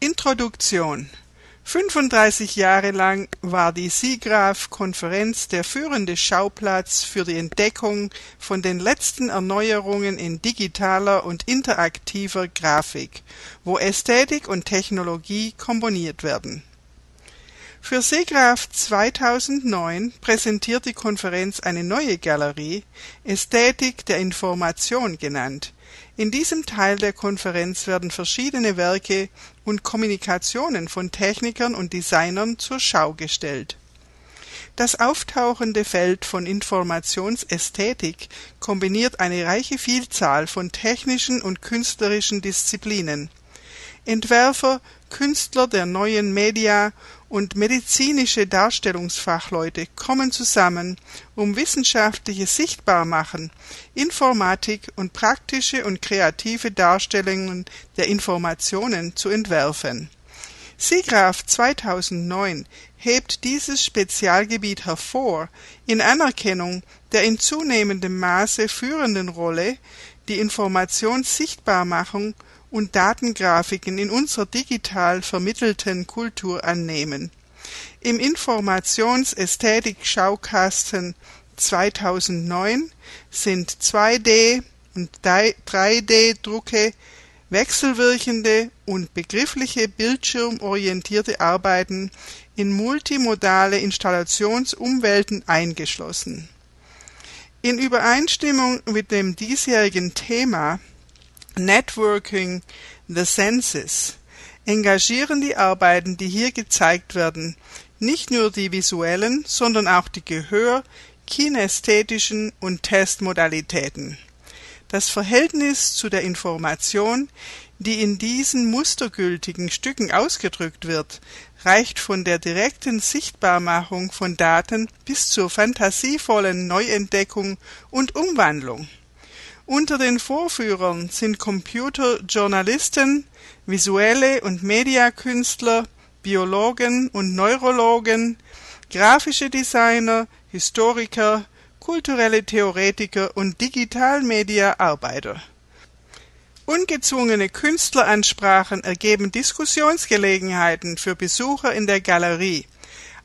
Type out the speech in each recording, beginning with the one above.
Introduktion 35 Jahre lang war die SIGGRAPH-Konferenz der führende Schauplatz für die Entdeckung von den letzten Erneuerungen in digitaler und interaktiver Grafik, wo Ästhetik und Technologie kombiniert werden. Für SIGGRAPH 2009 präsentiert die Konferenz eine neue Galerie, Ästhetik der Information genannt in diesem Teil der Konferenz werden verschiedene Werke und Kommunikationen von Technikern und Designern zur Schau gestellt. Das auftauchende Feld von Informationsästhetik kombiniert eine reiche Vielzahl von technischen und künstlerischen Disziplinen. Entwerfer, Künstler der neuen Media und medizinische Darstellungsfachleute kommen zusammen, um wissenschaftliches Sichtbarmachen, Informatik und praktische und kreative Darstellungen der Informationen zu entwerfen. SIGGRAPH 2009 hebt dieses Spezialgebiet hervor in Anerkennung der in zunehmendem Maße führenden Rolle, die Informationssichtbarmachung und Datengrafiken in unserer digital vermittelten Kultur annehmen. Im Informationsästhetik-Schaukasten 2009 sind 2D und 3D-Drucke, wechselwirkende und begriffliche bildschirmorientierte Arbeiten in multimodale Installationsumwelten eingeschlossen. In Übereinstimmung mit dem diesjährigen Thema Networking the Senses. Engagieren die Arbeiten, die hier gezeigt werden, nicht nur die visuellen, sondern auch die Gehör-, kinästhetischen und Testmodalitäten. Das Verhältnis zu der Information, die in diesen mustergültigen Stücken ausgedrückt wird, reicht von der direkten Sichtbarmachung von Daten bis zur fantasievollen Neuentdeckung und Umwandlung unter den Vorführern sind Computerjournalisten, visuelle und Mediakünstler, Biologen und Neurologen, grafische Designer, Historiker, kulturelle Theoretiker und Digitalmedia-Arbeiter. Ungezwungene Künstleransprachen ergeben Diskussionsgelegenheiten für Besucher in der Galerie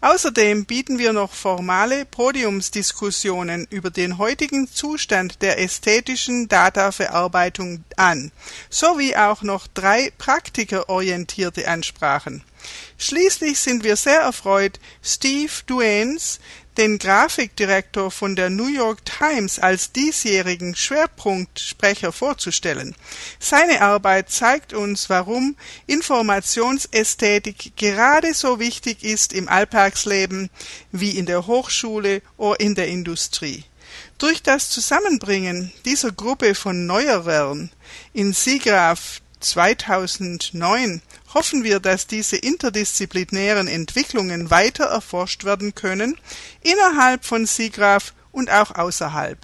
Außerdem bieten wir noch formale Podiumsdiskussionen über den heutigen Zustand der ästhetischen Dataverarbeitung an, sowie auch noch drei praktikerorientierte Ansprachen. Schließlich sind wir sehr erfreut, Steve Duanes den Grafikdirektor von der New York Times als diesjährigen Schwerpunktsprecher vorzustellen. Seine Arbeit zeigt uns, warum Informationsästhetik gerade so wichtig ist im Alltagsleben wie in der Hochschule oder in der Industrie. Durch das Zusammenbringen dieser Gruppe von Neuerern in SIGGRAPH 2009 hoffen wir, dass diese interdisziplinären Entwicklungen weiter erforscht werden können, innerhalb von SIGGRAPH und auch außerhalb